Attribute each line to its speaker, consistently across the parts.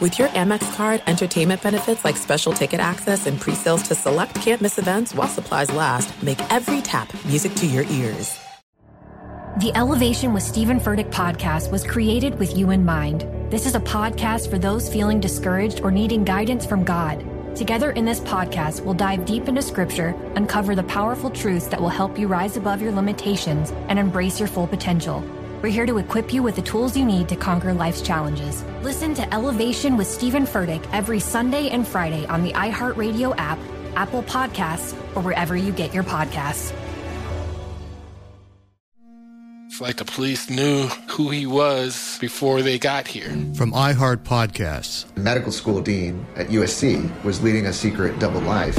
Speaker 1: With your Amex card, entertainment benefits like special ticket access and pre-sales to select campus events while supplies last, make every tap music to your ears.
Speaker 2: The Elevation with Stephen Furtick podcast was created with you in mind. This is a podcast for those feeling discouraged or needing guidance from God. Together in this podcast, we'll dive deep into scripture, uncover the powerful truths that will help you rise above your limitations and embrace your full potential. We're here to equip you with the tools you need to conquer life's challenges. Listen to Elevation with Stephen Furtick every Sunday and Friday on the iHeartRadio app, Apple Podcasts, or wherever you get your podcasts.
Speaker 3: It's like the police knew who he was before they got here.
Speaker 4: From iHeart Podcasts.
Speaker 5: The medical school dean at USC was leading a secret double life.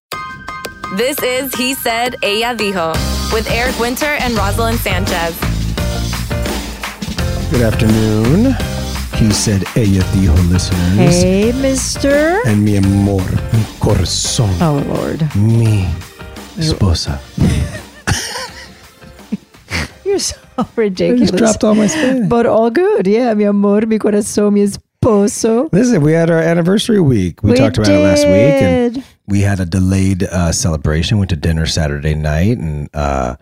Speaker 6: This is He Said, Ella Dijo with Eric Winter and Roselyn Sanchez.
Speaker 7: Good afternoon. He said, Ella Dijo listeners.
Speaker 8: Hey, mister.
Speaker 7: And mi amor, mi corazón.
Speaker 8: Oh, Lord.
Speaker 7: Mi esposa.
Speaker 8: You're so ridiculous.
Speaker 7: I just dropped all my Spanish.
Speaker 8: But all good. Yeah, mi amor, mi corazón, mi esposo.
Speaker 7: Listen, we had our anniversary week. We,
Speaker 8: We
Speaker 7: talked about it last week. And we had a delayed uh, celebration. Went to dinner Saturday night. And uh,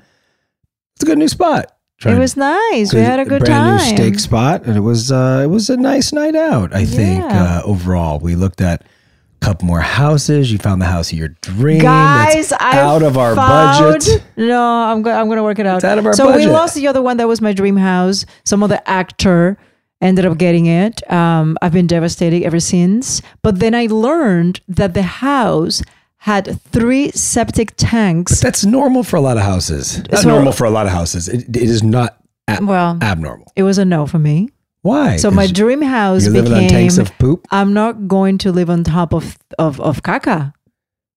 Speaker 7: it's a good new spot.
Speaker 8: It was nice. We had a good
Speaker 7: brand
Speaker 8: time.
Speaker 7: new steak spot, and it was uh, it was a nice night out. I think uh, overall, we looked at a couple more houses. You found the house of your dream.
Speaker 8: Guys,
Speaker 7: out of our
Speaker 8: found-
Speaker 7: budget.
Speaker 8: No, I'm go- I'm going to work it out.
Speaker 7: It's out of our
Speaker 8: so we lost the other one that was my dream house. Some other actor ended up getting it. Um, I've been devastated ever since. But then I learned that the house had three septic tanks.
Speaker 7: That's normal for a lot of houses. Not
Speaker 8: So-
Speaker 7: normal for a lot of houses. It, it is not a-
Speaker 8: Well,
Speaker 7: abnormal.
Speaker 8: it was a no for me.
Speaker 7: Why?
Speaker 8: So my dream house
Speaker 7: you're living on tanks of poop.
Speaker 8: I'm not going to live on top of of of caca.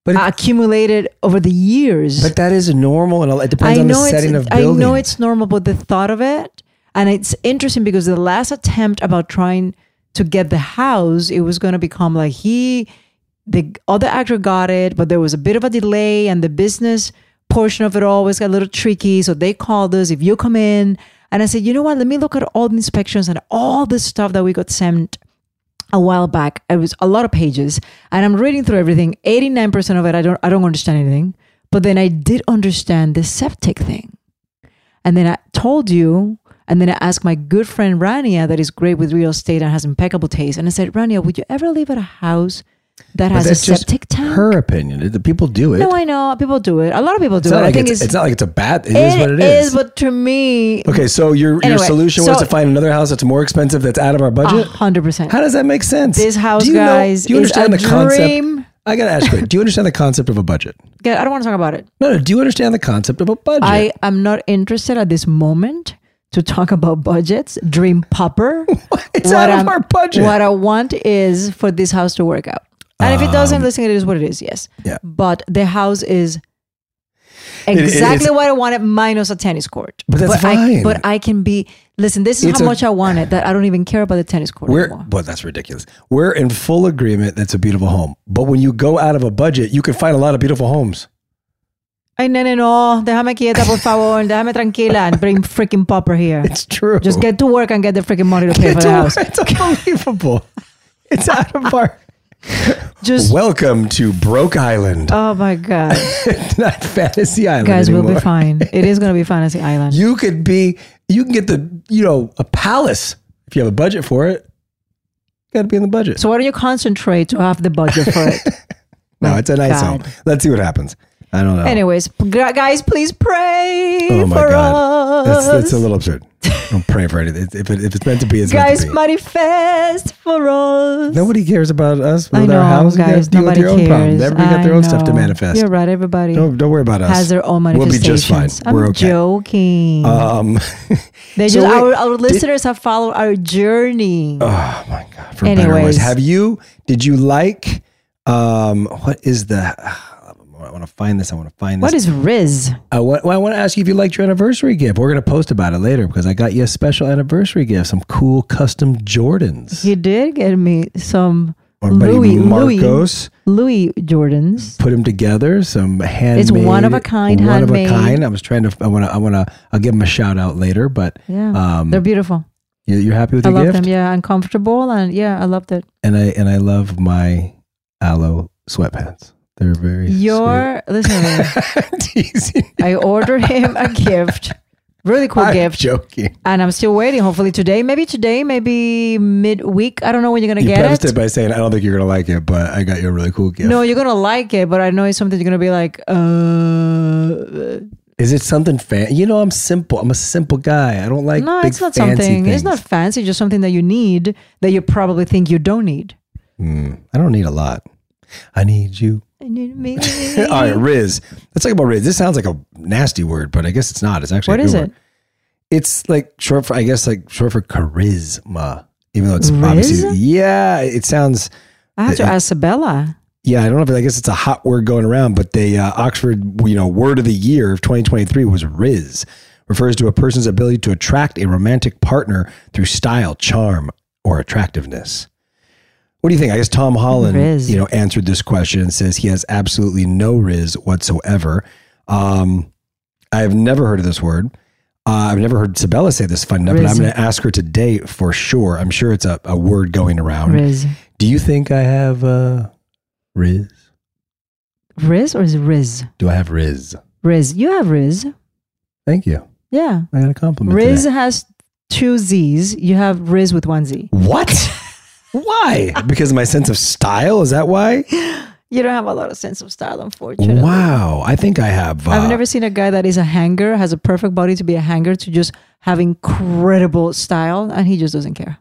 Speaker 7: But it-
Speaker 8: accumulated over the years.
Speaker 7: But that is normal, and it depends on the setting of building.
Speaker 8: I know it's normal, but the thought of it, and it's interesting because the last attempt about trying to get the house, it was going to become like he, the other actor got it, but there was a bit of a delay, and the business portion of it always got a little tricky. So they called us, if you come in, and I said, you know what? Let me look at all the inspections and all the stuff that we got sent a while back. It was a lot of pages, and I'm reading through everything. Eighty nine percent of it, I don't, I don't understand anything. But then I did understand the septic thing, and then I told you, and then I asked my good friend Rania, that is great with real estate and has impeccable taste, and I said, Rania, would you ever live at a house that has a septic tank?
Speaker 7: Her opinion. The people do it.
Speaker 8: No, I know people do it. A lot of people do
Speaker 7: it's,
Speaker 8: it.
Speaker 7: not
Speaker 8: I think
Speaker 7: it's,
Speaker 8: it's,
Speaker 7: it's not like it's a bad. It is what it is.
Speaker 8: But to me,
Speaker 7: okay, so your your
Speaker 8: Anyway,
Speaker 7: solution was to find another house that's more expensive that's out of our budget.
Speaker 8: hundred percent.
Speaker 7: How does that make sense?
Speaker 8: This house,
Speaker 7: do you know-
Speaker 8: guys,
Speaker 7: do you
Speaker 8: is
Speaker 7: understand
Speaker 8: a
Speaker 7: the concept? I gotta ask you. Do you understand the concept of a budget?
Speaker 8: Yeah, I don't want to talk about it.
Speaker 7: No, no. Do you understand the concept of a budget?
Speaker 8: I am not interested at this moment to talk about budgets. Dream popper.
Speaker 7: It's out of
Speaker 8: I'm-
Speaker 7: our budget.
Speaker 8: What I want is for this house to work out. And if it doesn't, listen, it is what it is. Yes.
Speaker 7: Um, Yeah.
Speaker 8: But the house is
Speaker 7: it-
Speaker 8: exactly what I wanted, minus a tennis court.
Speaker 7: But that's
Speaker 8: I,
Speaker 7: fine.
Speaker 8: but I can be. Listen, this is
Speaker 7: It's
Speaker 8: how
Speaker 7: a-
Speaker 8: much I want it that I don't even care about the tennis court
Speaker 7: We're
Speaker 8: anymore.
Speaker 7: but that's ridiculous. We're in full agreement that's a beautiful home. But when you go out of a budget, you can find a lot of beautiful homes.
Speaker 8: Ay, nene, no. Déjame quieta, por favor. Déjame tranquila and bring freaking Popper here.
Speaker 7: It's true.
Speaker 8: Just get to work and get the freaking money to pay for the house.
Speaker 7: It's unbelievable. it's out of our
Speaker 8: Just
Speaker 7: Welcome to Broke Island.
Speaker 8: oh my god,
Speaker 7: Not Fantasy Island.
Speaker 8: guys, we'll be fine. It is gonna be Fantasy Island.
Speaker 7: You could be you can get the you know, a palace if you have a budget for it. Gotta be in the budget.
Speaker 8: So why don't you concentrate to have the budget for it?
Speaker 7: no, it's a nice
Speaker 8: God.
Speaker 7: home. Let's see what happens. I don't know.
Speaker 8: Anyways, guys, please pray
Speaker 7: oh my
Speaker 8: for
Speaker 7: god.
Speaker 8: us.
Speaker 7: That's that's a little absurd. Don't pray for anything. If, it, if it's meant to be, it's
Speaker 8: guys,
Speaker 7: meant to be.
Speaker 8: manifest for us.
Speaker 7: Nobody cares about us
Speaker 8: I
Speaker 7: with
Speaker 8: know,
Speaker 7: our house. You
Speaker 8: guys.
Speaker 7: with
Speaker 8: Nobody cares.
Speaker 7: problems. Everybody got their
Speaker 8: I
Speaker 7: own stuff to manifest.
Speaker 8: You're right. Everybody
Speaker 7: Don't don't worry about us.
Speaker 8: has their own manifestations.
Speaker 7: We'll be just fine.
Speaker 8: I'm
Speaker 7: We're okay.
Speaker 8: joking.
Speaker 7: Um,
Speaker 8: they
Speaker 7: so wait,
Speaker 8: our, our
Speaker 7: did-
Speaker 8: listeners have followed our journey.
Speaker 7: Oh my god! For.
Speaker 8: Anyways.
Speaker 7: Have you? Did you like? Um, what is the? I want to find this. I want to find this.
Speaker 8: what is Riz?
Speaker 7: I want, well, I want to ask you if you liked your anniversary gift. We're going to post about it later because I got you a special anniversary gift, some cool custom Jordans.
Speaker 8: You did get me some Louis
Speaker 7: Marcos
Speaker 8: Louis Louis Jordans.
Speaker 7: put them together. Some handmade.
Speaker 8: It's one of a kind,
Speaker 7: One of a kind. I was trying to. I want to. I want to. I'll give them a shout out later. But
Speaker 8: Yeah,
Speaker 7: um,
Speaker 8: they're beautiful.
Speaker 7: you, you're happy with
Speaker 8: I
Speaker 7: your
Speaker 8: love
Speaker 7: gift,
Speaker 8: them. Yeah, and comfortable, and yeah, I loved it.
Speaker 7: and I and I love my Alo sweatpants. They're very.
Speaker 8: Your listen to me.
Speaker 7: Teasing.
Speaker 8: I ordered him a gift, really cool
Speaker 7: I'm
Speaker 8: gift,
Speaker 7: joking.
Speaker 8: and I'm still waiting. Hopefully today, maybe today, maybe midweek. I don't know when you're gonna
Speaker 7: You
Speaker 8: get
Speaker 7: prefaced
Speaker 8: it.
Speaker 7: it by saying, "I don't think you're gonna like it, but I got you a really cool gift."
Speaker 8: No, you're gonna like it, but I know it's something you're gonna be like, uh.
Speaker 7: Is it something fan? You know, I'm simple. I'm a simple guy. I don't like
Speaker 8: no, it's not
Speaker 7: fancy
Speaker 8: something.
Speaker 7: things.
Speaker 8: It's not fancy. Just something that you need that you probably think you don't need.
Speaker 7: Hmm, I don't need a lot. I need you.
Speaker 8: I need me.
Speaker 7: All right, Riz. Let's talk about Riz. This sounds like a nasty word, but I guess it's not. It's actually
Speaker 8: What is it?
Speaker 7: word. It's like short for, I guess, like short for charisma. Even though it's
Speaker 8: Riz?
Speaker 7: obviously, yeah, it sounds.
Speaker 8: I have to ask Sebella.
Speaker 7: Yeah, I don't know if I guess it's a hot word going around, but the uh, Oxford, you know, word of the year of 2023 was Riz. Refers to a person's ability to attract a romantic partner through style, charm, or attractiveness. What do you think? I guess Tom Holland,
Speaker 8: Riz.
Speaker 7: you know, answered this question and says he has absolutely no Riz whatsoever. Um, I've never heard of this word. Uh, I've never heard Sebella say this fun enough, but I'm going to ask her today for sure. I'm sure it's a, a word going around.
Speaker 8: Riz.
Speaker 7: Do you think I have uh, Riz?
Speaker 8: Riz or is it Riz?
Speaker 7: Do I have Riz?
Speaker 8: Riz. You have Riz.
Speaker 7: Thank you.
Speaker 8: Yeah.
Speaker 7: I got a compliment.
Speaker 8: Riz
Speaker 7: today.
Speaker 8: has two Z's. You have Riz with one Z.
Speaker 7: What? why? Because of my sense of style? Is that why?
Speaker 8: You don't have a lot of sense of style, unfortunately.
Speaker 7: Wow. I think I have. Uh,
Speaker 8: I've never seen a guy that is a hanger, has a perfect body to be a hanger, to just have incredible style, and he just doesn't care.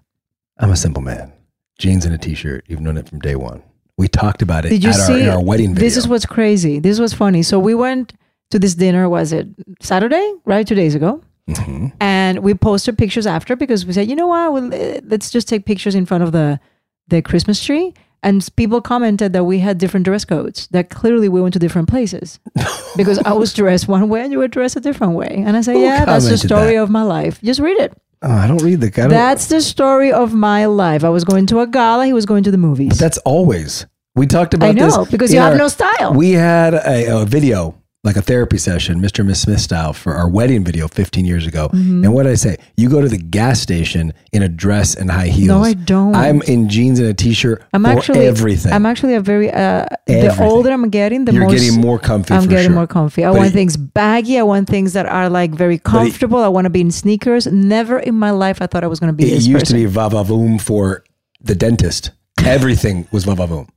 Speaker 7: I'm a simple man. Jeans and a t-shirt. You've known it from day one. We talked about it
Speaker 8: Did you
Speaker 7: at our,
Speaker 8: see
Speaker 7: in our wedding video.
Speaker 8: This is what's crazy. This was funny. So we went to this dinner. Was it Saturday? Right, two days ago.
Speaker 7: Mm-hmm.
Speaker 8: And we posted pictures after because we said, you know what? Well, eh, let's just take pictures in front of the the Christmas tree. And people commented that we had different dress codes. That clearly we went to different places because I was dressed one way and you were dressed a different way. And I said,
Speaker 7: Who
Speaker 8: yeah, that's the story
Speaker 7: that?
Speaker 8: of my life. Just read it.
Speaker 7: Oh, I don't read the. I
Speaker 8: That's the story of my life. I was going to a gala. He was going to the movies.
Speaker 7: That's always. We talked about
Speaker 8: I
Speaker 7: this.
Speaker 8: know, because you have no style.
Speaker 7: We had a, a video, like a therapy session, Mr. and Miss Smith style, for our wedding video 15 years ago.
Speaker 8: Mm-hmm.
Speaker 7: And what did I say? You go to the gas station in a dress and high heels.
Speaker 8: No, I don't.
Speaker 7: I'm in jeans and a t-shirt
Speaker 8: I'm
Speaker 7: for
Speaker 8: actually
Speaker 7: everything.
Speaker 8: I'm actually a very uh, the older I'm getting, the
Speaker 7: You're
Speaker 8: more
Speaker 7: getting more comfy
Speaker 8: I'm getting
Speaker 7: sure.
Speaker 8: more comfy. I
Speaker 7: But
Speaker 8: want
Speaker 7: it-
Speaker 8: things baggy. I want things that are like very comfortable. I want to be in sneakers. Never in my life I thought I was going to be
Speaker 7: it used
Speaker 8: person.
Speaker 7: to be va-va-voom for the dentist. Everything was va-va-voom.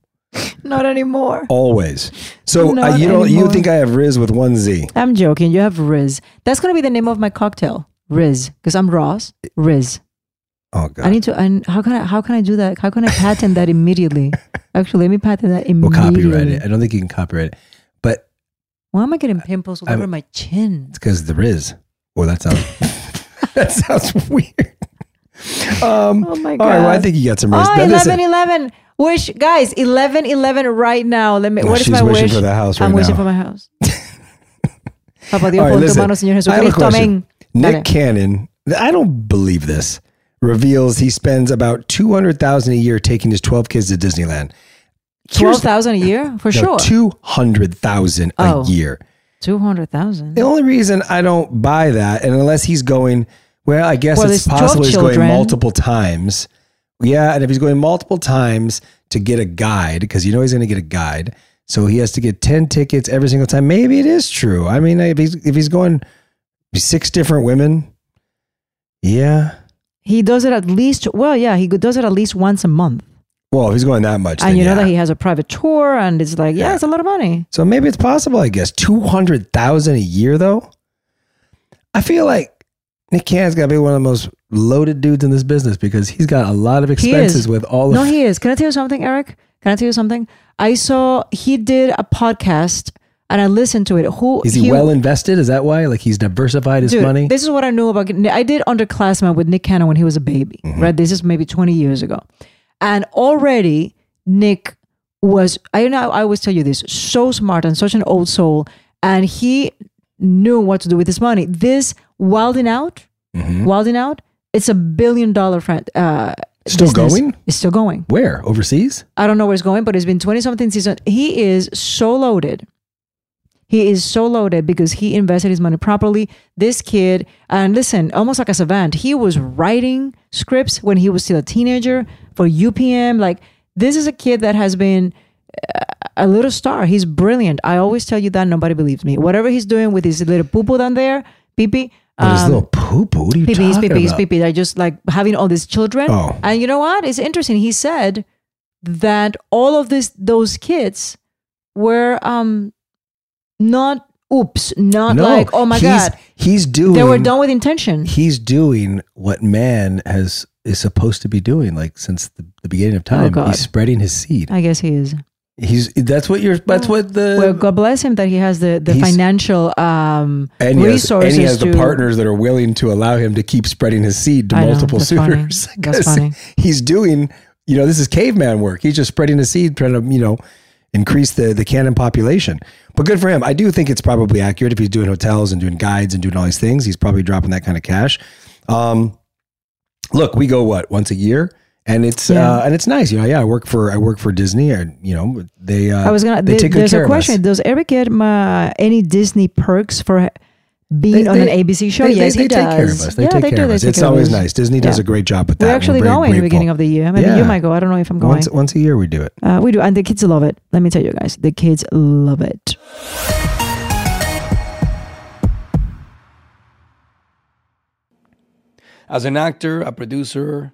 Speaker 8: Not anymore.
Speaker 7: Always. So uh, you don't you
Speaker 8: anymore.
Speaker 7: think I have Riz with one Z?
Speaker 8: I'm joking. You have Riz. That's going to be the name of my cocktail. Riz, because I'm Ros. Riz.
Speaker 7: Oh god.
Speaker 8: I need to. I, how can I? How can I do that? How can I patent that immediately? Actually, let me patent that
Speaker 7: We'll
Speaker 8: immediately.
Speaker 7: copyright it. I don't think you can copyright it. But
Speaker 8: Why am I getting pimples all
Speaker 7: I'm-
Speaker 8: over my chin?
Speaker 7: It's because the Riz. Well, that sounds that sounds weird. Um,
Speaker 8: Oh my God.
Speaker 7: All right, well, I think you got some Riz.
Speaker 8: Oh,
Speaker 7: Now,
Speaker 8: 11,
Speaker 7: listen,
Speaker 8: 11. Wish, guys, 11, 11 right now. Let me,
Speaker 7: Oh,
Speaker 8: what is my
Speaker 7: wishing
Speaker 8: wish?
Speaker 7: for the house
Speaker 8: I'm
Speaker 7: right
Speaker 8: wishing for my house. Papá Dios,
Speaker 7: right, listen,
Speaker 8: mano, Señor
Speaker 7: I have a
Speaker 8: Jesucristo. Amén.
Speaker 7: Nick
Speaker 8: Dale.
Speaker 7: Cannon I don't believe this. Reveals he spends about two hundred thousand a year taking his twelve kids to Disneyland.
Speaker 8: Twelve thousand a year for sure.
Speaker 7: Two hundred thousand
Speaker 8: Oh.
Speaker 7: a year.
Speaker 8: Two hundred thousand.
Speaker 7: The only reason I don't buy that, and unless he's going, well, I guess
Speaker 8: Well,
Speaker 7: it's possible he's going multiple times. Yeah, and if he's going multiple times to get a guide, because you know he's going to get a guide, so he has to get ten tickets every single time. Maybe it is true. I mean, if he's if he's going six different women, yeah.
Speaker 8: He does it at least. Well, yeah, he does it at least once a month.
Speaker 7: Well, if he's going that much,
Speaker 8: and you know
Speaker 7: yeah.
Speaker 8: that he has a private tour, and it's like, yeah, it's a lot of money.
Speaker 7: So maybe it's possible, I guess. 200,000 a year though. I feel like Nick Cannon's got to be one of the most loaded dudes in this business because he's got a lot of expenses with all
Speaker 8: No,
Speaker 7: of No,
Speaker 8: he is. Can I tell you something, Eric? Can I tell you something? I saw he did a podcast, and I listened to it. Who
Speaker 7: Is he, well invested? Is that why? Like he's diversified his
Speaker 8: Dude,
Speaker 7: money?
Speaker 8: This is what I knew about. I did Underclassman with Nick Cannon when he was a baby,
Speaker 7: Mm-hmm.
Speaker 8: right? This is maybe 20 years ago. And already Nick was, I know I always tell you this, so smart and such an old soul. And he knew what to do with his money. This Wild 'N Out,
Speaker 7: Mm-hmm.
Speaker 8: Wild 'N Out, it's a billion dollar friend. Uh,
Speaker 7: Still
Speaker 8: business.
Speaker 7: going?
Speaker 8: It's still going.
Speaker 7: Where? Overseas?
Speaker 8: I don't know where it's going, but it's been 20 something season. He is so loaded. He is so loaded because he invested his money properly. This kid, and listen, almost like a savant, he was writing scripts when he was still a teenager for UPM. Like, this is a kid that has been uh, a little star. He's brilliant. I always tell you that. Nobody believes me. Whatever he's doing with his little poo poo down there, pee pee.
Speaker 7: But his little poo poo? What are you
Speaker 8: Pee-pee,
Speaker 7: talking
Speaker 8: pee-pee,
Speaker 7: about?
Speaker 8: pee-pee. They're just like having all these children.
Speaker 7: Oh.
Speaker 8: And you know what? It's interesting. He said that all of this, those kids were um not oops, not
Speaker 7: No,
Speaker 8: like oh my
Speaker 7: he's-
Speaker 8: god.
Speaker 7: He's doing
Speaker 8: They were done with intention.
Speaker 7: He's doing what man has is supposed to be doing like since the, the beginning of
Speaker 8: Oh,
Speaker 7: time.
Speaker 8: God.
Speaker 7: he's spreading his seed.
Speaker 8: I guess he is.
Speaker 7: He's that's what you're that's what the
Speaker 8: Well, God bless him that he has the the financial um
Speaker 7: and he, has,
Speaker 8: resources
Speaker 7: and he has
Speaker 8: to
Speaker 7: the partners that are willing to allow him to keep spreading his seed to
Speaker 8: I know,
Speaker 7: multiple
Speaker 8: that's funny.
Speaker 7: suitors.
Speaker 8: That's
Speaker 7: 'Cause
Speaker 8: funny.
Speaker 7: He's doing, you know, this is caveman work. He's just spreading his seed, trying to, you know, increase the the canon population. But good for him. I do think it's probably accurate if he's doing hotels and doing guides and doing all these things. He's probably dropping that kind of cash. Um, look, we go what once a year. And it's
Speaker 8: Yeah.
Speaker 7: uh, and it's nice, you know. Yeah, I work for I work for Disney, and you know they uh,
Speaker 8: I was gonna.
Speaker 7: they
Speaker 8: there-
Speaker 7: take good
Speaker 8: there's
Speaker 7: care
Speaker 8: a
Speaker 7: of us.
Speaker 8: question. Does Eric get uh, any Disney perks for being
Speaker 7: They-
Speaker 8: on
Speaker 7: they-
Speaker 8: an ABC show?
Speaker 7: They,
Speaker 8: yes,
Speaker 7: they,
Speaker 8: he
Speaker 7: they
Speaker 8: does.
Speaker 7: take care of us. They
Speaker 8: yeah,
Speaker 7: take
Speaker 8: they
Speaker 7: care
Speaker 8: do.
Speaker 7: of us. It's always
Speaker 8: us.
Speaker 7: nice. Disney does
Speaker 8: Yeah.
Speaker 7: a great job with that.
Speaker 8: We're actually
Speaker 7: very
Speaker 8: going in the beginning of the year. Maybe you might go. I don't know if I'm going.
Speaker 7: Once once a year we do it.
Speaker 8: Uh, we do, and the kids love it. Let me tell you guys, the kids love it.
Speaker 9: As an actor, a producer,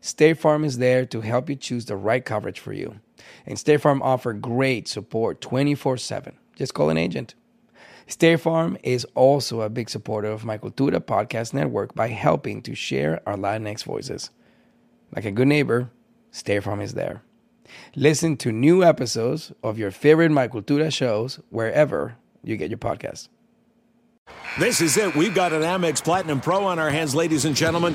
Speaker 9: State Farm is there to help you choose the right coverage for you. And State Farm offer great support 24/7. Just call an agent. State Farm is also a big supporter of my Cultura podcast network by helping to share our Latinx voices. Like a good neighbor, State Farm is there. Listen to new episodes of your favorite My Cultura shows wherever you get your podcasts.
Speaker 10: This is it. We've got an Amex Platinum Pro on our hands, ladies and gentlemen.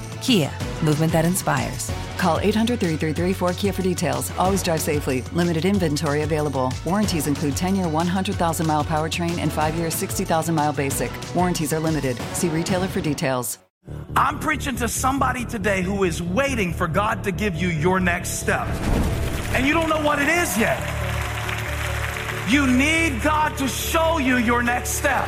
Speaker 11: Kia, movement that inspires.
Speaker 12: Call 800 333 4KIA for details. Always drive safely. Limited inventory available. Warranties include 10 year 100,000 mile powertrain and 5 year 60,000 mile basic. Warranties are limited. See retailer for details.
Speaker 13: I'm preaching to somebody today who is waiting for God to give you your next step. And you don't know what it is yet. You need God to show you your next step.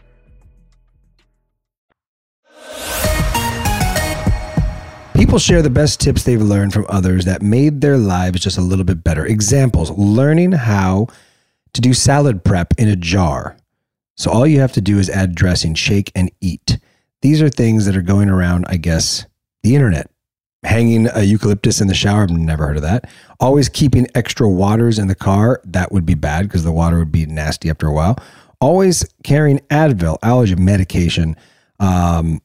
Speaker 7: People share the best tips they've learned from others that made their lives just a little bit better. Examples learning how to do salad prep in a jar. So all you have to do is add dressing, shake, and eat. These are things that are going around, I guess, the internet. Hanging a eucalyptus in the shower, I've never heard of that. Always keeping extra waters in the car, that would be bad because the water would be nasty after a while. Always carrying Advil, allergy medication, um,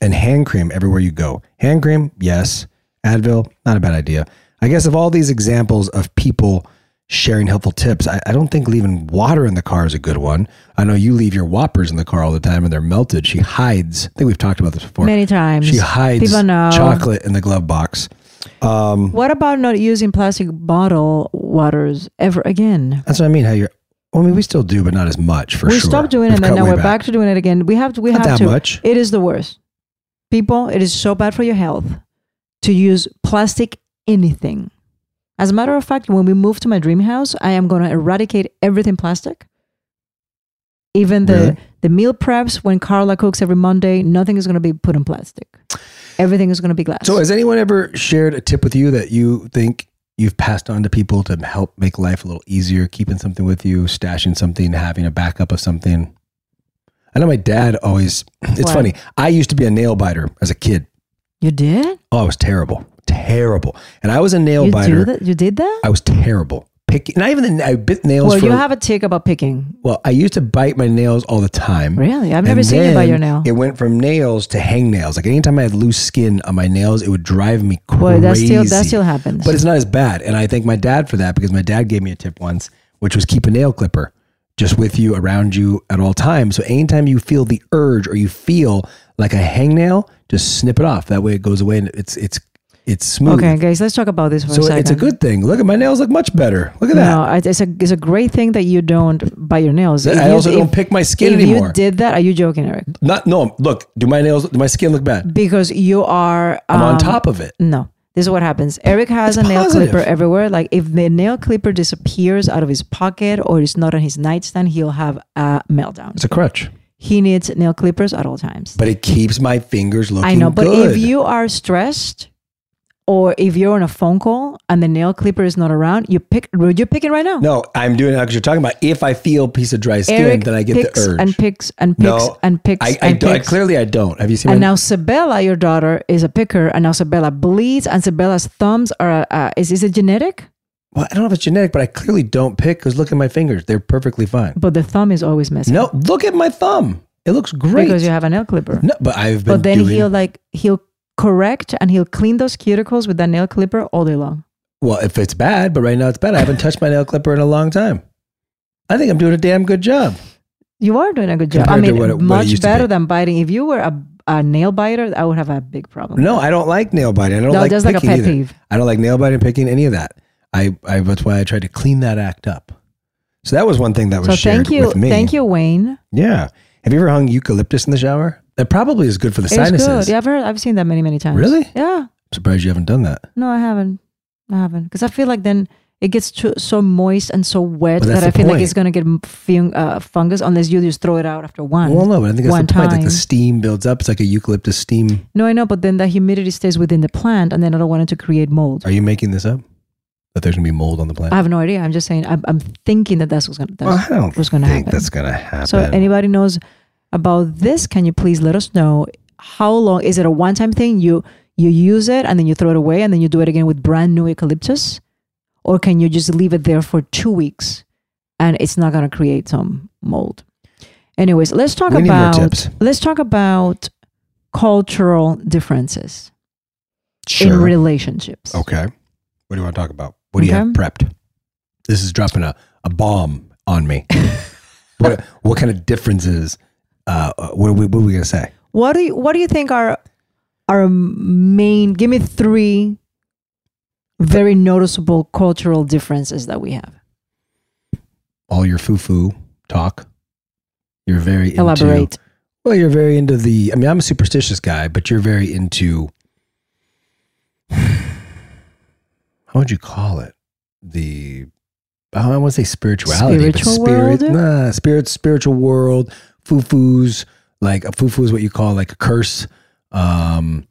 Speaker 7: and hand cream everywhere you go. Hand cream, yes. Advil, not a bad idea. I guess of all these examples of people sharing helpful tips, I, I, don't think leaving water in the car is a good one. I know you leave your whoppers in the car all the time and they're melted. She hides, I think we've talked about this before.
Speaker 8: Many times.
Speaker 7: She hides
Speaker 8: People know.
Speaker 7: chocolate in the glove box. Um,
Speaker 8: what about not using plastic bottle waters ever again?
Speaker 7: That's what I mean. How you're well, I mean, we still do, but not as much for
Speaker 8: we
Speaker 7: sure.
Speaker 8: We stopped doing
Speaker 7: We've
Speaker 8: it, and now we're back.
Speaker 7: back.
Speaker 8: to doing it again. We have to. We
Speaker 7: Not
Speaker 8: have
Speaker 7: that
Speaker 8: to.
Speaker 7: much.
Speaker 8: It is the worst. People, it is so bad for your health to use plastic anything. As a matter of fact, when we move to my dream house, I am going to eradicate everything plastic. Even the
Speaker 7: Really?
Speaker 8: the meal preps when Carla cooks every Monday, nothing is going to be put in plastic. Everything is going to be glass.
Speaker 7: So, has anyone ever shared a tip with you that you think you've passed on to people to help make life a little easier? Keeping something with you, stashing something, having a backup of something. I know my dad always. It's
Speaker 8: What?
Speaker 7: funny. I used to be a nail biter as a kid.
Speaker 8: you did?
Speaker 7: Oh, I was terrible, terrible. And I was a nail
Speaker 8: You
Speaker 7: biter.
Speaker 8: that? You did that?
Speaker 7: I was terrible. Picking, not even the, I bit nails.
Speaker 8: Well,
Speaker 7: for,
Speaker 8: you have a tick about picking.
Speaker 7: Well, I used to bite my nails all the time.
Speaker 8: Really? I've never
Speaker 7: And
Speaker 8: seen you bite
Speaker 7: then
Speaker 8: your nail.
Speaker 7: It went from nails to hangnails. Like anytime I had loose skin on my nails, it would drive me crazy.
Speaker 8: Well, that still that still happens.
Speaker 7: But it's not as bad. And I thank my dad for that because my dad gave me a tip once, which was keep a nail clipper just with you around you at all times. So anytime you feel the urge or you feel like a hangnail, just snip it off. That way it goes away and it's it's it's smooth.
Speaker 8: Okay, guys, let's talk about this for
Speaker 7: So
Speaker 8: a second.
Speaker 7: it's a good thing. Look at my nails look much better. Look at that.
Speaker 8: No, it's a it's a great thing that you don't bite your nails.
Speaker 7: I
Speaker 8: If you-
Speaker 7: also
Speaker 8: if-
Speaker 7: don't pick my skin
Speaker 8: if
Speaker 7: anymore.
Speaker 8: you did that, are you joking, Eric?
Speaker 7: Not no. Look, do my nails, do my skin look bad?
Speaker 8: Because you are.
Speaker 7: I'm on
Speaker 8: um,
Speaker 7: top of it.
Speaker 8: No, this is what happens. Eric has
Speaker 7: It's
Speaker 8: a nail
Speaker 7: positive.
Speaker 8: clipper everywhere. Like if the nail clipper disappears out of his pocket or is not on his nightstand, he'll have a meltdown.
Speaker 7: It's a crutch,
Speaker 8: He needs nail clippers at all times.
Speaker 7: but it keeps my fingers looking.
Speaker 8: I know, but
Speaker 7: good.
Speaker 8: if you are stressed. Or if you're on a phone call and the nail clipper is not around, you pick. You're picking right now.
Speaker 7: no, I'm doing it because you're talking about. If I feel a piece of dry skin,
Speaker 8: Eric
Speaker 7: then I get
Speaker 8: picks
Speaker 7: the urge.
Speaker 8: and picks and picks
Speaker 7: no,
Speaker 8: and picks
Speaker 7: I, I,
Speaker 8: and
Speaker 7: don't, I clearly I don't. Have you seen
Speaker 8: and
Speaker 7: my?
Speaker 8: now Sebella, your daughter, is a picker, and now Sebella bleeds, and Sebella's thumbs are. Uh, is is it genetic?
Speaker 7: well, I don't know if it's genetic, but I clearly don't pick because look at my fingers; they're perfectly fine.
Speaker 8: But the thumb is always missing.
Speaker 7: No, look at my thumb. It looks great.
Speaker 8: because you have a nail clipper.
Speaker 7: no, but I've been
Speaker 8: But then
Speaker 7: doing,
Speaker 8: he'll like he'll correct and he'll clean those cuticles with that nail clipper all day long.
Speaker 7: well, if it's bad, but right now it's bad. I haven't touched my nail clipper in a long time. I think I'm doing a damn good job.
Speaker 8: You are doing a good job. I
Speaker 7: Compared to
Speaker 8: mean,
Speaker 7: it-
Speaker 8: much better
Speaker 7: be.
Speaker 8: than biting. If you were a, a nail biter, I would have a big problem.
Speaker 7: No, I don't like nail biting. I don't
Speaker 8: No,
Speaker 7: like
Speaker 8: that's like a
Speaker 7: picking
Speaker 8: pet
Speaker 7: either.
Speaker 8: peeve.
Speaker 7: I don't like nail biting, picking, any of that. I, I that's why I tried to clean that act up. So that was one thing that was
Speaker 8: So
Speaker 7: shared
Speaker 8: thank you,
Speaker 7: with me.
Speaker 8: thank you, Wayne.
Speaker 7: Yeah. Have you ever hung eucalyptus in the shower? That probably is good for the
Speaker 8: It's
Speaker 7: sinuses.
Speaker 8: good. Yeah, I've heard, I've seen that many, many times.
Speaker 7: Really?
Speaker 8: Yeah.
Speaker 7: I'm surprised you haven't done that.
Speaker 8: No, I haven't. I haven't because I feel like then it gets too, so moist and so wet
Speaker 7: But
Speaker 8: that I feel like it's gonna get fung, uh, fungus unless you just throw it out after one.
Speaker 7: Well, no, but I think that's
Speaker 8: one
Speaker 7: the point. Like the steam builds up. It's like a eucalyptus steam.
Speaker 8: No, I know, but then the humidity stays within the plant, and then I don't want it to create mold.
Speaker 7: Are you making this up? That there's gonna be mold on the plant?
Speaker 8: I have no idea. I'm just saying. I'm, I'm thinking that that's what's gonna. That's
Speaker 7: Well, I don't think
Speaker 8: happen.
Speaker 7: that's gonna happen.
Speaker 8: So, anybody knows about this? Can you please let us know? How long is it a one-time thing? You you use it and then you throw it away, and then you do it again with brand new eucalyptus, or can you just leave it there for two weeks and it's not gonna create some mold? Anyways, let's talk
Speaker 7: We
Speaker 8: about let's talk about cultural differences in relationships.
Speaker 7: Okay. What do you want to talk about? What do you have prepped? This is dropping a, a bomb on me. what what kind of differences? Uh, uh, what are we what are we gonna say?
Speaker 8: What do you What do you think are are main? Give me three very noticeable cultural differences that we have.
Speaker 7: All your foo foo talk. You're very into,
Speaker 8: Elaborate.
Speaker 7: Well, you're very into the. I mean, I'm a superstitious guy, but you're very into. How would you call it? The. I don't want to say spirituality,
Speaker 8: Spiritual
Speaker 7: but spirit,
Speaker 8: world?
Speaker 7: nah, spirit, spiritual world, foos, like a foo is what you call like a curse. Um,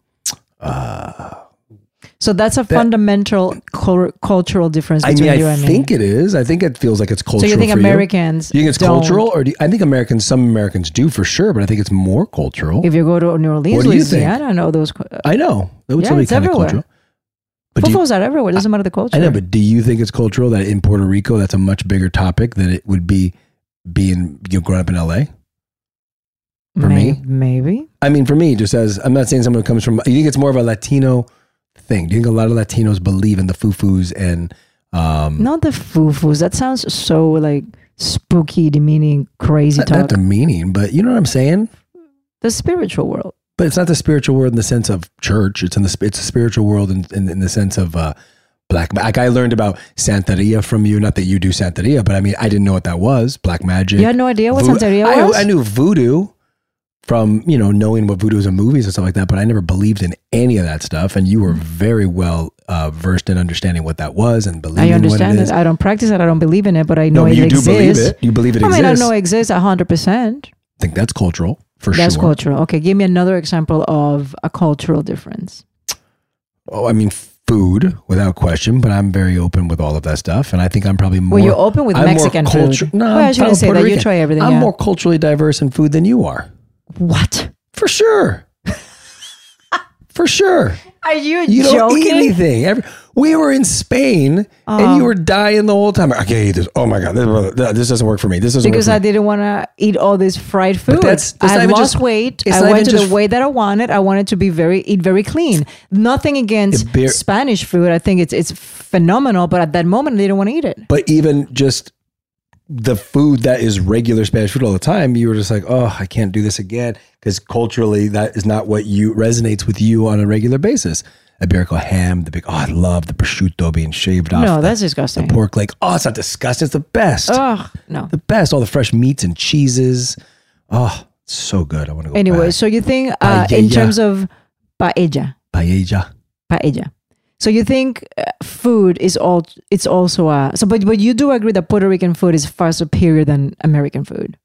Speaker 7: uh,
Speaker 8: So that's a fundamental cul- cultural difference
Speaker 7: I
Speaker 8: between
Speaker 7: mean,
Speaker 8: you
Speaker 7: I
Speaker 8: and
Speaker 7: think it is. I think it feels like it's cultural.
Speaker 8: so you think Americans?
Speaker 7: You think it's
Speaker 8: don't-
Speaker 7: cultural, or do you, I think Americans, some Americans do for sure, but I think it's more cultural.
Speaker 8: If you go to New Orleans,
Speaker 7: What do you think?
Speaker 8: Louisiana, I know those.
Speaker 7: I know that would
Speaker 8: Yeah,
Speaker 7: be
Speaker 8: it's
Speaker 7: kind of
Speaker 8: everywhere.
Speaker 7: cultural. But you,
Speaker 8: are everywhere. It doesn't matter the culture.
Speaker 7: I know, but do you think it's cultural that in Puerto Rico that's a much bigger topic than it would be being you know, growing up in LA? For
Speaker 8: May-
Speaker 7: me,
Speaker 8: maybe.
Speaker 7: I mean, for me, just as I'm not saying someone who comes from. You think it's more of a Latino thing? Do you think a lot of Latinos believe in the foo-foos and um,
Speaker 8: Not the foo-foos. That sounds so like spooky, demeaning, crazy
Speaker 7: not,
Speaker 8: talk.
Speaker 7: not demeaning, but you know what I'm saying?
Speaker 8: the spiritual world.
Speaker 7: But it's not the spiritual world in the sense of church. It's in the sp- it's a spiritual world in, in, in the sense of uh, black. Like I learned about Santeria from you. Not that you do Santeria, but I mean I didn't know what that was. Black magic.
Speaker 8: You had no idea what Santeria
Speaker 7: I,
Speaker 8: was?
Speaker 7: I knew voodoo from you know knowing what voodoo is in movies and stuff like that, but I never believed in any of that stuff. And you were very well uh, versed in understanding what that was and believing
Speaker 8: I understand
Speaker 7: it.
Speaker 8: I don't practice it. I don't believe in it, but I know
Speaker 7: no,
Speaker 8: it
Speaker 7: you
Speaker 8: exists.
Speaker 7: do believe it. You believe it
Speaker 8: I mean, I know it exists hundred percent.
Speaker 7: I think that's cultural for
Speaker 8: That's
Speaker 7: sure.
Speaker 8: cultural. Okay, give me another example of a cultural difference.
Speaker 7: Oh, I mean, food without question, but I'm very open with all of that stuff, and I think I'm probably more.
Speaker 8: Well, you're open with
Speaker 7: I'm
Speaker 8: Mexican food.
Speaker 7: No,
Speaker 8: Well, I
Speaker 7: I'm
Speaker 8: was gonna say
Speaker 7: Puerto
Speaker 8: that you try everything,
Speaker 7: I'm
Speaker 8: yeah.
Speaker 7: more culturally diverse in food than you are,
Speaker 8: What?
Speaker 7: for sure. for sure.
Speaker 8: Are you,
Speaker 7: You don't
Speaker 8: joking?
Speaker 7: eat anything. Every, we were in Spain, and
Speaker 8: Oh.
Speaker 7: you were dying the whole time. I can't eat this. Oh my god, this, this doesn't work for me. This doesn't
Speaker 8: Because I didn't want to eat all this fried food.
Speaker 7: that's- that's
Speaker 8: I
Speaker 7: not
Speaker 8: had
Speaker 7: even
Speaker 8: lost
Speaker 7: just-
Speaker 8: weight. I went to the way that I wanted. I wanted to be very eat very clean. Nothing against
Speaker 7: It bear-
Speaker 8: Spanish food. I think it's it's phenomenal. But at that moment, I didn't want to eat it.
Speaker 7: But even just the food that is regular Spanish food all the time, you were just like, oh, I can't do this again because culturally that is not what you resonates with you on a regular basis. Iberico ham, the big, oh, I love the prosciutto being shaved off.
Speaker 8: No,
Speaker 7: the,
Speaker 8: that's
Speaker 7: the pork leg. Oh, it's not disgusting. It's the best.
Speaker 8: Ugh, no.
Speaker 7: The best. All the fresh meats and cheeses. Oh, so good. I want to go
Speaker 8: Anyway,
Speaker 7: back.
Speaker 8: so you think uh, in terms of paella,
Speaker 7: Paella.
Speaker 8: paella. So you think uh, food is all? It's also a so, but but you do agree that Puerto Rican food is far superior than American food.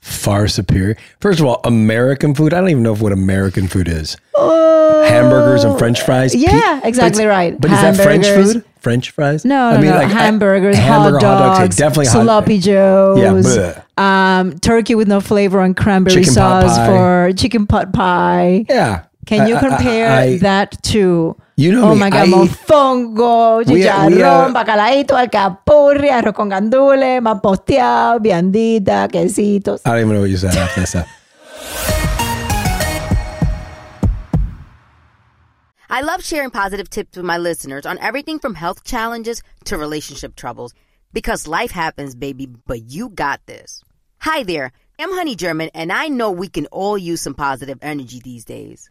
Speaker 7: Far superior. First of all, American food. I don't even know what American food is. Hamburgers and French fries.
Speaker 8: Oh. Yeah,
Speaker 7: Pe-
Speaker 8: exactly
Speaker 7: but-
Speaker 8: right.
Speaker 7: But is that French food? French fries?
Speaker 8: No, no,
Speaker 7: I mean,
Speaker 8: no.
Speaker 7: like, I-
Speaker 8: hamburgers,
Speaker 7: hamburger,
Speaker 8: hot
Speaker 7: yeah,
Speaker 8: dogs,
Speaker 7: definitely hot-
Speaker 8: sloppy joes,
Speaker 7: Yeah,
Speaker 8: um, turkey with no flavor and cranberry
Speaker 7: Chicken
Speaker 8: sauce for chicken pot pie.
Speaker 7: Yeah.
Speaker 8: Can you
Speaker 7: I- I-
Speaker 8: compare
Speaker 7: I-
Speaker 8: that to?
Speaker 7: You know
Speaker 8: oh
Speaker 7: me,
Speaker 8: my God,
Speaker 7: I-
Speaker 8: mofongo,
Speaker 7: We- we
Speaker 8: chicharrón,
Speaker 7: are-
Speaker 8: bacalaíto, alcapurria, arroz con gandules, maposteado, viandita, quesitos.
Speaker 7: I don't even know what you said after that.
Speaker 14: I love sharing positive tips with my listeners on everything from health challenges to relationship troubles because life happens, baby, but you got this. Hi there. I'm Honey German, and I know we can all use some positive energy these days.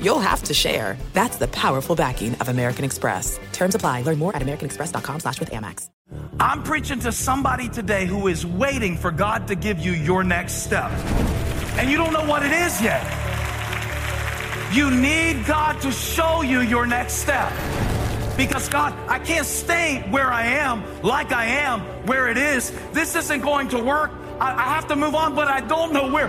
Speaker 1: you'll have to share. That's the powerful backing of American Express. Terms apply. Learn more at americanexpress.com slash with Amex.
Speaker 13: I'm preaching to somebody today who is waiting for God to give you your next step. And you don't know what it is yet. You need God to show you your next step. Because God, I can't stay where I am, like I am, where it is. This isn't going to work. I, I have to move on, but I don't know where.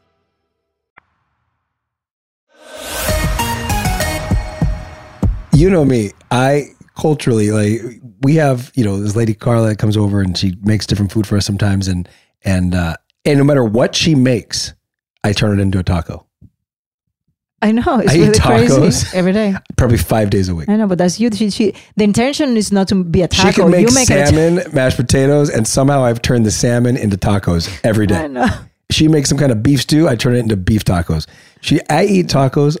Speaker 7: You know me. I culturally like we have you know this lady Carla that comes over and she makes different food for us sometimes, and and uh, and no matter what she makes, I turn it into a taco.
Speaker 8: I know it's
Speaker 7: I eat
Speaker 8: really
Speaker 7: tacos.
Speaker 8: crazy every day.
Speaker 7: Probably five days a week.
Speaker 8: I know, but that's you. She, she, the intention is not to be a taco.
Speaker 7: She can make
Speaker 8: you make
Speaker 7: salmon, mashed potatoes, and somehow I've turned the salmon into tacos every day.
Speaker 8: I know.
Speaker 7: She makes some kind of beef stew. I turn it into beef tacos. She, I eat tacos.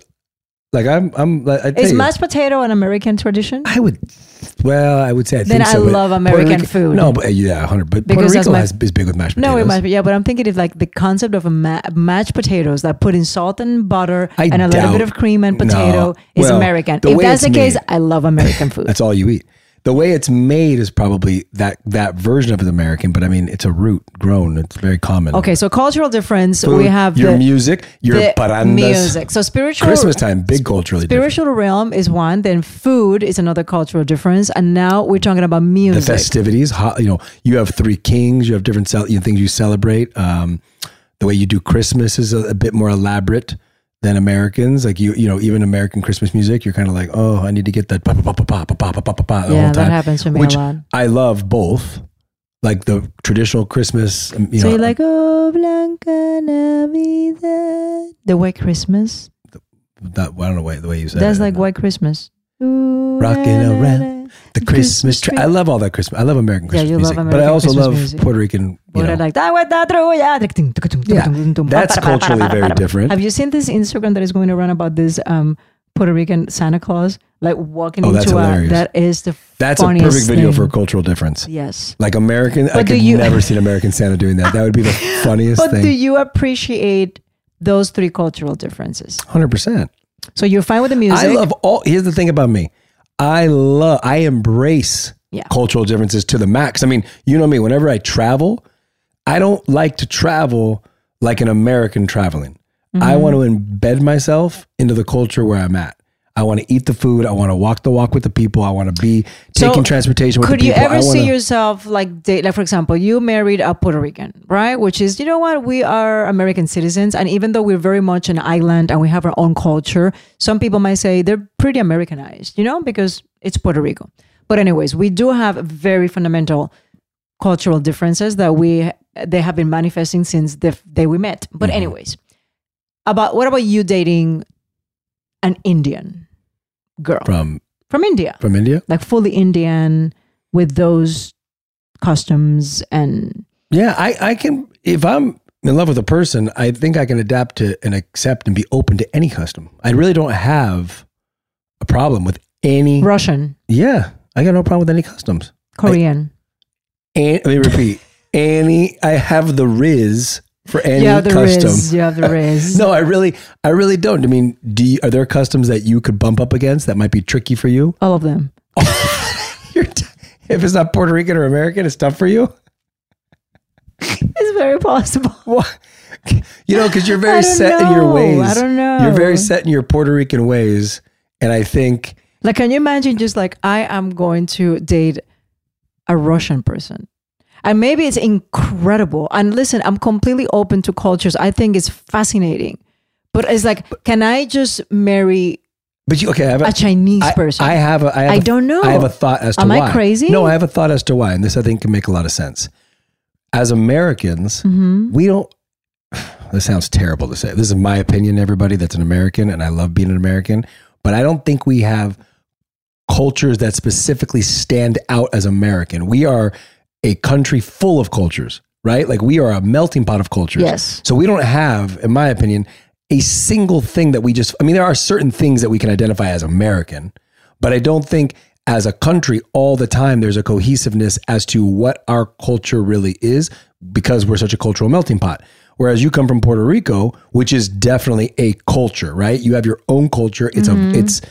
Speaker 7: Like I'm, I'm. I tell
Speaker 8: Is
Speaker 7: you,
Speaker 8: mashed potato an American tradition?
Speaker 7: I would. Well, I would say I
Speaker 8: Then
Speaker 7: think so.
Speaker 8: I
Speaker 7: but
Speaker 8: love American
Speaker 7: Rican-
Speaker 8: food.
Speaker 7: No, but uh, yeah, hundred. But
Speaker 8: Because
Speaker 7: Puerto Rico
Speaker 8: my-
Speaker 7: has, is big with mashed potatoes.
Speaker 8: No, it might be yeah, but I'm thinking if like the concept of a ma- mashed potatoes that put in salt and butter
Speaker 7: I
Speaker 8: and a little bit of cream and
Speaker 7: No.
Speaker 8: potato is
Speaker 7: Well,
Speaker 8: American. If that's the
Speaker 7: it's
Speaker 8: case,
Speaker 7: made-
Speaker 8: I love American food.
Speaker 7: That's all you eat. The way it's made is probably that that version of it American, but I mean it's a root grown. It's very common.
Speaker 8: okay, so cultural difference.
Speaker 7: Food,
Speaker 8: we have
Speaker 7: your
Speaker 8: the,
Speaker 7: music, your parrandas.
Speaker 8: music. So spiritual
Speaker 7: Christmas time, big culturally different.
Speaker 8: Spiritual realm is one. Then food is another cultural difference, and now we're talking about music.
Speaker 7: The festivities, you know, you have three kings. You have different you know, things you celebrate. Um, the way you do Christmas is a, a bit more elaborate than Americans. Like you, you know, even American Christmas music, you're kind of like, oh, I need to get that pa pa pa pa pa pa pa pa pa pa the
Speaker 8: Yeah,
Speaker 7: whole
Speaker 8: that happens to me a lot.
Speaker 7: I love both, like the traditional Christmas. um, You
Speaker 8: so
Speaker 7: know,
Speaker 8: you're like, oh, Blanca Navidad, the white Christmas.
Speaker 7: that, I don't know why- the way you said
Speaker 8: That's
Speaker 7: it.
Speaker 8: like white Christmas. Ooh,
Speaker 7: rocking around. The Christmas tree. I love all that Christmas. I love American
Speaker 8: Yeah,
Speaker 7: Christmas
Speaker 8: you love
Speaker 7: music, but I also
Speaker 8: Christmas
Speaker 7: love
Speaker 8: music.
Speaker 7: Puerto Rican. You
Speaker 8: I
Speaker 7: know,
Speaker 8: like that with that trulla.
Speaker 7: that's culturally very different.
Speaker 8: Have you seen this Instagram that is going around about this um, Puerto Rican Santa Claus like walking
Speaker 7: Oh,
Speaker 8: into a that is the
Speaker 7: That's a perfect video
Speaker 8: thing.
Speaker 7: for a cultural difference.
Speaker 8: Yes.
Speaker 7: Like American, I
Speaker 8: But do
Speaker 7: could
Speaker 8: you-
Speaker 7: never see an American Santa doing that. That would be the funniest
Speaker 8: But do you appreciate those three cultural differences?
Speaker 7: Hundred percent.
Speaker 8: So you're fine with the music.
Speaker 7: I love all. Here's the thing about me. I love. I embrace
Speaker 8: Yeah.
Speaker 7: cultural differences to the max. I mean, you know me. Whenever I travel, I don't like to travel like an American traveling. I
Speaker 8: Mhm.
Speaker 7: want to embed myself into the culture where I'm at. I want to eat the food. I want to walk the walk with the people. I want to be taking
Speaker 8: So,
Speaker 7: transportation with
Speaker 8: Could
Speaker 7: the
Speaker 8: you
Speaker 7: people.
Speaker 8: ever see yourself like date, like for example, you married a Puerto Rican, right? Which is, you know what, we are American citizens, and even though we're very much an island and we have our own culture, some people might say they're pretty Americanized, you know, because it's Puerto Rico. But anyways, we do have very fundamental cultural differences that we they have been manifesting since the day we met. But
Speaker 7: Mm-hmm.
Speaker 8: anyways, about what about you dating an Indian girl
Speaker 7: from
Speaker 8: from India?
Speaker 7: from India.
Speaker 8: like fully Indian with those customs and
Speaker 7: Yeah, I, I can. If I'm in love with a person, I think I can adapt to and accept and be open to any custom. I really don't have a problem with any.
Speaker 8: Russian,
Speaker 7: Yeah, I got no problem with any customs.
Speaker 8: Korean.
Speaker 7: And, let me repeat. any, I have the riz for any
Speaker 8: you have the
Speaker 7: custom.
Speaker 8: Riz. You have the Riz.
Speaker 7: No, I really, I really don't. I mean, do you, are there customs that you could bump up against that might be tricky for you?
Speaker 8: All of them.
Speaker 7: You're t- if it's not Puerto Rican or American, it's tough for you.
Speaker 8: It's very possible.
Speaker 7: You know, because you're very set in your ways.
Speaker 8: I don't know.
Speaker 7: You're very set in your Puerto Rican ways, and I think
Speaker 8: Like, can you imagine just like, I am going to date a Russian person? And maybe it's incredible. And listen, I'm completely open to cultures. I think it's fascinating. But it's like, can I just marry
Speaker 7: But you okay? I have
Speaker 8: a Chinese
Speaker 7: I-
Speaker 8: person?
Speaker 7: I have. A, I, have
Speaker 8: I
Speaker 7: a-
Speaker 8: don't know.
Speaker 7: I have a thought as to
Speaker 8: Am
Speaker 7: why.
Speaker 8: Am I crazy?
Speaker 7: No, I have a thought as to why, and this I think can make a lot of sense. As Americans,
Speaker 8: Mhm.
Speaker 7: we don't. This sounds terrible to say. This is my opinion, everybody. That's an American, and I love being an American. But I don't think we have cultures that specifically stand out as American. We are a country full of cultures, right? Like we are a melting pot of cultures.
Speaker 8: Yes.
Speaker 7: So we don't have, in my opinion, a single thing that we just, I mean, there are certain things that we can identify as American, but I don't think as a country all the time there's a cohesiveness as to what our culture really is because we're such a cultural melting pot. Whereas you come from Puerto Rico, which is definitely a culture, right? You have your own culture. It's
Speaker 8: Mhm.
Speaker 7: a, it's,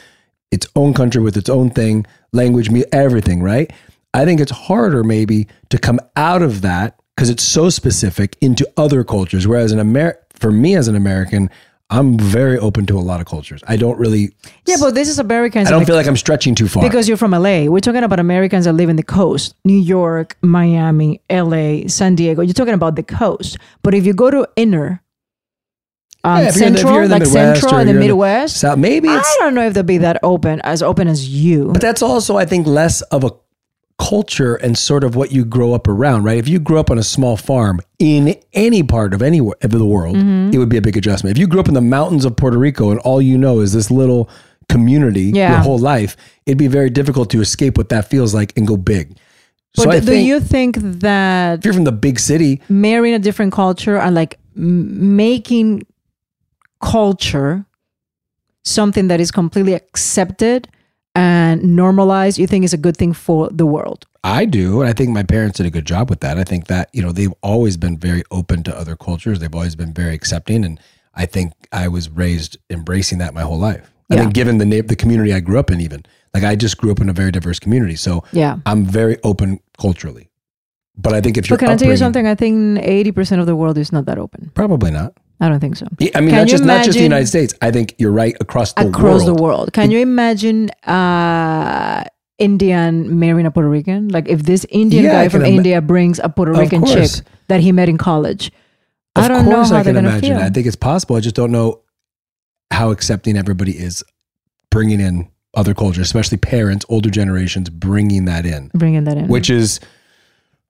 Speaker 7: its own country with its own thing, language, everything, right? I think it's harder maybe to come out of that because it's so specific into other cultures. Whereas in Amer, for me as an American, I'm very open to a lot of cultures. I don't really,
Speaker 8: Yeah, but this is Americans.
Speaker 7: I don't feel like I'm stretching too far.
Speaker 8: Because you're from LA. We're talking about Americans that live in the coast New York, Miami, LA, San Diego. You're talking about the coast. But if you go to inner, um,
Speaker 7: Yeah, the-
Speaker 8: central,
Speaker 7: the
Speaker 8: like
Speaker 7: Midwest
Speaker 8: central
Speaker 7: or
Speaker 8: and the
Speaker 7: you're in the
Speaker 8: Midwest,
Speaker 7: South, maybe
Speaker 8: I don't know if they'll be that open, as open as you.
Speaker 7: but that's also, I think, less of a culture and sort of what you grow up around, right? If you grew up on a small farm in any part of any of the world,
Speaker 8: Mhm.
Speaker 7: it would be a big adjustment. If you grew up in the mountains of Puerto Rico and all you know is this little community
Speaker 8: Yeah.
Speaker 7: your whole life, it'd be very difficult to escape what that feels like and go big.
Speaker 8: But
Speaker 7: So
Speaker 8: do
Speaker 7: think
Speaker 8: you think that
Speaker 7: if you're from the big city,
Speaker 8: marrying a different culture and like m- making culture something that is completely accepted and normalized, you think is a good thing for the world?
Speaker 7: I do, and I think my parents did a good job with that. I think that you know they've always been very open to other cultures. They've always been very accepting, and I think I was raised embracing that my whole life. I
Speaker 8: Yeah.
Speaker 7: think, given the na- the community I grew up in, even like I just grew up in a very diverse community, so
Speaker 8: Yeah.
Speaker 7: I'm very open culturally. But I think if you're
Speaker 8: But can I tell you something? I think 80% of the world is not that open.
Speaker 7: Probably not.
Speaker 8: I don't think so.
Speaker 7: Yeah, I mean,
Speaker 8: Can
Speaker 7: not just not just the United States. I think you're right across the
Speaker 8: across
Speaker 7: world.
Speaker 8: the world. Can you imagine uh Indian marrying a Puerto Rican? Like if this Indian
Speaker 7: Yeah,
Speaker 8: guy from
Speaker 7: ima-
Speaker 8: India brings a Puerto Rican chick that he met in college.
Speaker 7: Of
Speaker 8: I don't know how
Speaker 7: I
Speaker 8: they're
Speaker 7: can
Speaker 8: gonna
Speaker 7: imagine.
Speaker 8: feel.
Speaker 7: I think it's possible. I just don't know how accepting everybody is bringing in other cultures, especially parents, older generations, bringing that in,
Speaker 8: Bringing that in.
Speaker 7: which is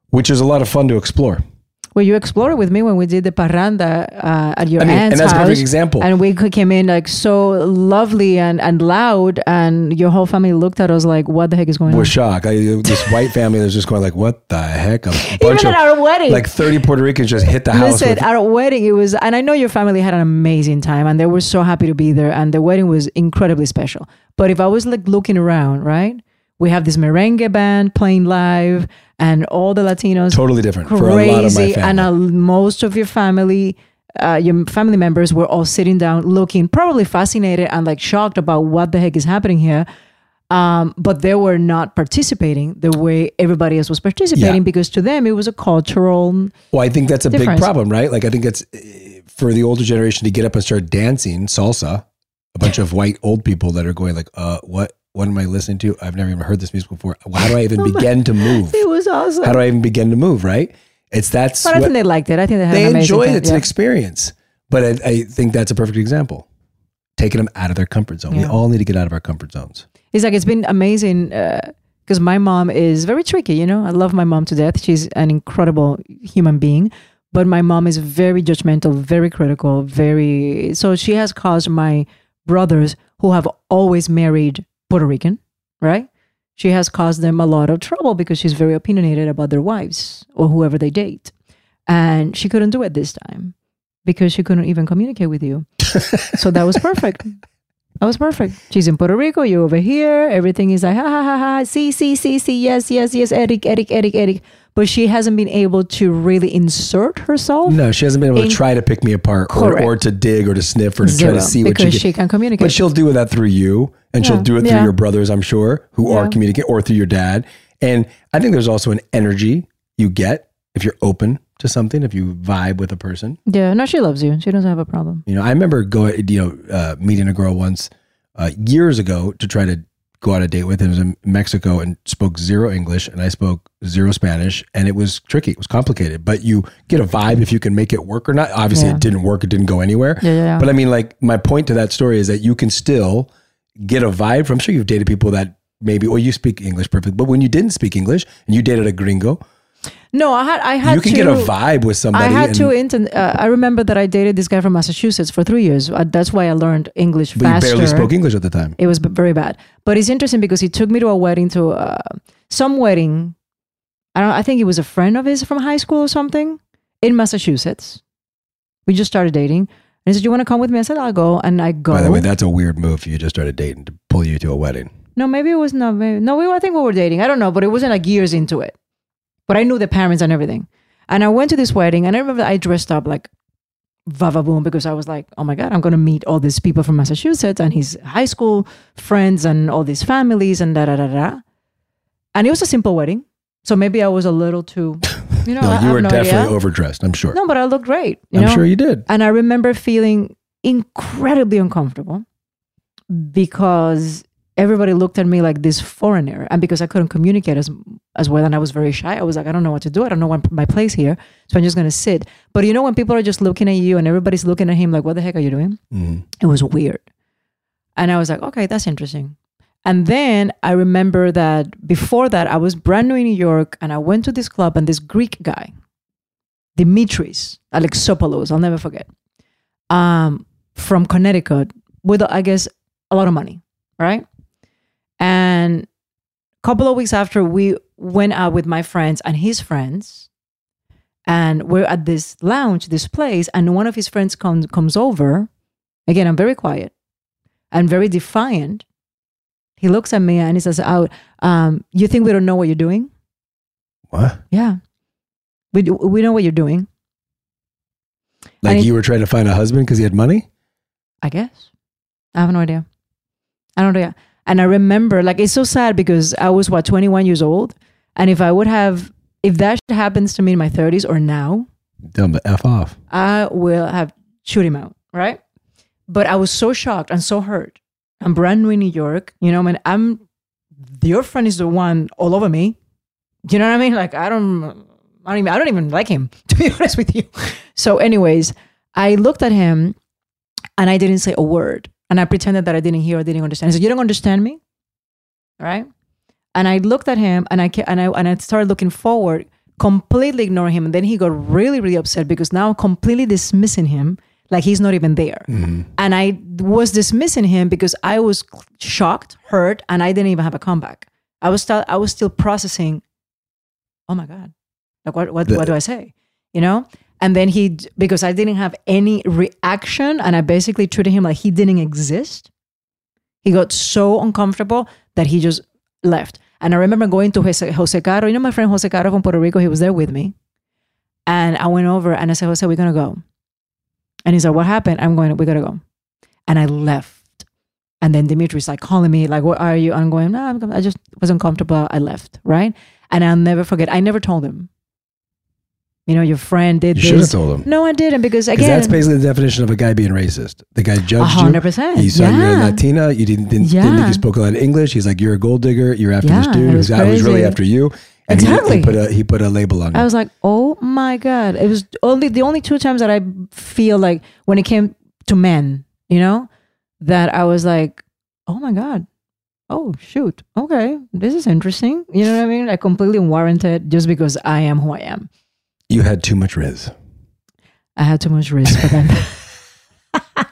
Speaker 7: which is a lot of fun to explore.
Speaker 8: Well, you explored with me when we did the parranda uh, at your
Speaker 7: I mean, and
Speaker 8: aunt's
Speaker 7: that's a
Speaker 8: house.
Speaker 7: perfect example.
Speaker 8: And we came in like so lovely and, and loud, and your whole family looked at us like, "What the heck is going on?
Speaker 7: We're shocked. I, this white family was just going like, "What the heck?" A bunch
Speaker 8: Even
Speaker 7: of
Speaker 8: at our wedding.
Speaker 7: like thirty Puerto Ricans just hit the house.
Speaker 8: Listen,
Speaker 7: with,
Speaker 8: at our wedding, it was, and I know your family had an amazing time, and they were so happy to be there, and the wedding was incredibly special. But if I was like looking around, right, we have this merengue band playing live, and all the Latinos
Speaker 7: Totally different
Speaker 8: crazy,
Speaker 7: for a lot of my
Speaker 8: and uh, most of your family. Uh, your family members were all sitting down, looking probably fascinated and like shocked about what the heck is happening here. Um, but they were not participating the way everybody else was participating
Speaker 7: Yeah.
Speaker 8: because to them it was a cultural
Speaker 7: Well, I think that's a
Speaker 8: difference.
Speaker 7: big problem, right? Like, I think it's eh, for the older generation to get up and start dancing salsa. A bunch of white old people that are going like, "Uh, what? What am I listening to? I've never even heard this music before. How do I even oh begin to move?
Speaker 8: It was awesome.
Speaker 7: How do I even begin to move? Right? It's that's
Speaker 8: But I
Speaker 7: what-
Speaker 8: think they liked it. I think they had
Speaker 7: they
Speaker 8: an amazing
Speaker 7: enjoy it. It's
Speaker 8: yeah.
Speaker 7: an experience. But I, I think that's a perfect example. Taking them out of their comfort zone. We all need to get out of our comfort zones.
Speaker 8: It's like it's been amazing uh, because my mom is very tricky. You know, I love my mom to death. She's an incredible human being, but my mom is very judgmental, very critical, very. So she has caused my brothers, who have always married Puerto Rican, right? She has caused them a lot of trouble because she's very opinionated about their wives or whoever they date, and she couldn't do it this time because she couldn't even communicate with you. so that was perfect. That was perfect. She's in Puerto Rico, you're over here. Everything is like, ha ha ha ha, see, see, see, see, yes, yes, yes, Eric, Eric, Eric, Eric. But she hasn't been able to really insert herself.
Speaker 7: No, she hasn't been able to try to pick me apart or, or to dig or to sniff or to try to see what
Speaker 8: because
Speaker 7: she
Speaker 8: she can communicate.
Speaker 7: But she'll do that through you and she'll do it through
Speaker 8: Yeah.
Speaker 7: your brothers, I'm sure, who are
Speaker 8: Yeah.
Speaker 7: communicating or through your dad. And I think there's also an energy you get if you're open to something, if you vibe with a person.
Speaker 8: Yeah, no, she loves you. She doesn't have a problem.
Speaker 7: You know, I remember going, you know, uh, meeting a girl once uh, years ago to try to go on a date with. It was in Mexico and spoke zero English, and I spoke zero Spanish, and it was tricky. It was complicated, but you get a vibe if you can make it work or not. Obviously,
Speaker 8: Yeah.
Speaker 7: it didn't work. It didn't go anywhere.
Speaker 8: Yeah, yeah, yeah.
Speaker 7: But I mean, like, my point to that story is that you can still get a vibe from. I'm sure you've dated people that maybe, or you speak English perfect, but when you didn't speak English and you dated a gringo,
Speaker 8: No, I had, I had
Speaker 7: you can
Speaker 8: to,
Speaker 7: get a vibe with somebody.
Speaker 8: I had to. Uh, I remember that I dated this guy from Massachusetts for three years. Uh, that's why I learned English
Speaker 7: but you
Speaker 8: faster.
Speaker 7: barely spoke English at the time.
Speaker 8: It was b- very bad. But it's interesting because he took me to a wedding to uh, some wedding. I don't. I think it was a friend of his from high school or something in Massachusetts. We just started dating, and he said, "You want to come with me?" I said, "I'll go," and I go.
Speaker 7: By the way, that's a weird move. You just started dating to pull you to a wedding.
Speaker 8: no, maybe it was not. Maybe, no, we. I think we were dating. I don't know, but it wasn't like years into it. But I knew the parents and everything. And I went to this wedding, and I remember I dressed up like vavaboom because I was like, oh my God, I'm going to meet all these people from Massachusetts and his high school friends and all these families and da da da da. And it was a simple wedding. So maybe I was a little too, you know,
Speaker 7: no,
Speaker 8: I
Speaker 7: you
Speaker 8: have
Speaker 7: were
Speaker 8: no
Speaker 7: definitely
Speaker 8: idea.
Speaker 7: overdressed. I'm sure.
Speaker 8: No, but I looked great. You
Speaker 7: I'm
Speaker 8: know?
Speaker 7: sure you did.
Speaker 8: And I remember feeling incredibly uncomfortable because everybody looked at me like this foreigner. And because I couldn't communicate as, as well and I was very shy, I was like, I don't know what to do. I don't know what my place here. So I'm just going to sit. But you know, when people are just looking at you and everybody's looking at him like, what the heck are you doing?
Speaker 7: Mhm.
Speaker 8: It was weird. And I was like, okay, that's interesting. And then I remember that before that, I was brand new in New York and I went to this club and this Greek guy, Dimitris Alexopoulos, I'll never forget, um, from Connecticut with, I guess, a lot of money, right? And a couple of weeks after, we went out with my friends and his friends and we're at this lounge, this place, and one of his friends comes comes over. Again, I'm very quiet and very defiant. He looks at me and he says, "Oh, um, you think we don't know what you're doing?
Speaker 7: What?
Speaker 8: Yeah, we do- we know what you're doing.
Speaker 7: Like
Speaker 8: And
Speaker 7: you were trying to find a husband because he had money?
Speaker 8: I guess. I have no idea. I don't know. And I remember, like, it's so sad because I was what 21 years old, and if I would have, if that shit happens to me in my 30s or now,
Speaker 7: him to F off.
Speaker 8: I will have shoot him out, right? But I was so shocked and so hurt. I'm brand new in New York, you know, I mean, I'm your friend is the one all over me. Do you know what I mean? Like I don't I don't even I don't even like him, to be honest with you. So, anyways, I looked at him and I didn't say a word. And I pretended that I didn't hear or didn't understand. He said, You don't understand me? Right? And I looked at him and I and I and I started looking forward, completely ignoring him. And then he got really, really upset because now I'm completely dismissing him like he's not even there. Mm-hmm. And I was dismissing him because I was shocked, hurt, and I didn't even have a comeback. I was still I was still processing, oh my God. Like what what,
Speaker 7: The-
Speaker 8: what do I say? You know? And then he because I didn't have any reaction and I basically treated him like he didn't exist. He got so uncomfortable that he just left. And I remember going to Jose, Jose Caro. You know my friend Jose Caro from Puerto Rico? He was there with me. And I went over and I said, Jose, we're going to go. And he's like, what happened? I'm going, we got to go. And I left. And then Dimitri's like calling me, like, what are you? I'm going, no, I'm, I just wasn't comfortable. I left. Right. And I'll never forget. I never told him. You know, your friend did
Speaker 7: You
Speaker 8: this.
Speaker 7: should have told him.
Speaker 8: No, I didn't because
Speaker 7: Because
Speaker 8: again,
Speaker 7: that's basically the definition of a guy being racist. The guy judged
Speaker 8: A hundred percent,
Speaker 7: you. He saw you're a. Latina. You didn't, didn't, didn't think you spoke a lot of English. He's like, you're a gold digger. You're after this dude.
Speaker 8: it was
Speaker 7: I was really after you. And he-
Speaker 8: Exactly.
Speaker 7: he, put a he put a label on
Speaker 8: I was like, oh my God. It was only the only two times that I feel like when it came to men, you know, that I was like, oh my God. Oh shoot. Okay. This is interesting. You know what I mean? Like completely unwarranted just because I am who I am.
Speaker 7: You had too much Riz.
Speaker 8: I had too much risk for them.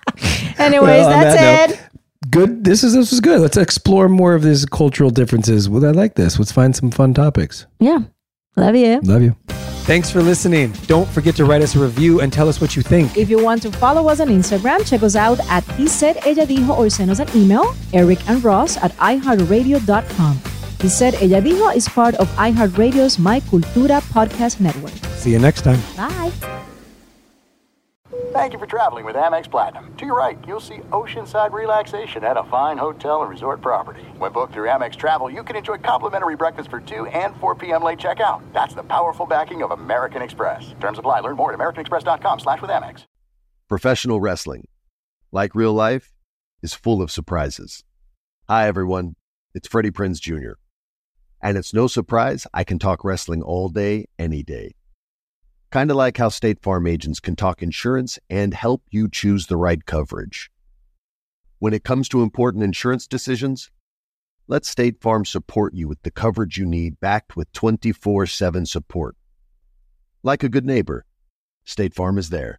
Speaker 8: Anyways,
Speaker 7: Well,
Speaker 8: that's
Speaker 7: that
Speaker 8: it.
Speaker 7: note, Good. This is this is good. Let's explore more of these cultural differences. Well, I like this. Let's find some fun topics.
Speaker 8: Yeah. Love you.
Speaker 7: Love you. Thanks for listening. Don't forget to write us a review and tell us what you think.
Speaker 8: If you want to follow us on Instagram, check us out at He Said Ella Dijo or send us an email, Eric and Ros at iHeartRadio.com. He Said Ella Dijo is part of iHeartRadio's My Cultura podcast network.
Speaker 7: See you next time.
Speaker 8: Bye.
Speaker 15: Thank you for traveling with Amex Platinum. To your right, you'll see oceanside relaxation at a fine hotel and resort property. When booked through Amex Travel, you can enjoy complimentary breakfast for 2 and 4 p.m. late checkout. That's the powerful backing of American Express. Terms apply. Learn more at americanexpress.com slash with Amex.
Speaker 16: Professional wrestling, like real life, is full of surprises. Hi, everyone. It's Freddie Prinze Jr. And it's no surprise I can talk wrestling all day, any day. Kind of like how State Farm agents can talk insurance and help you choose the right coverage. When it comes to important insurance decisions, let State Farm support you with the coverage you need backed with 24 7 support. Like a good neighbor, State Farm is there.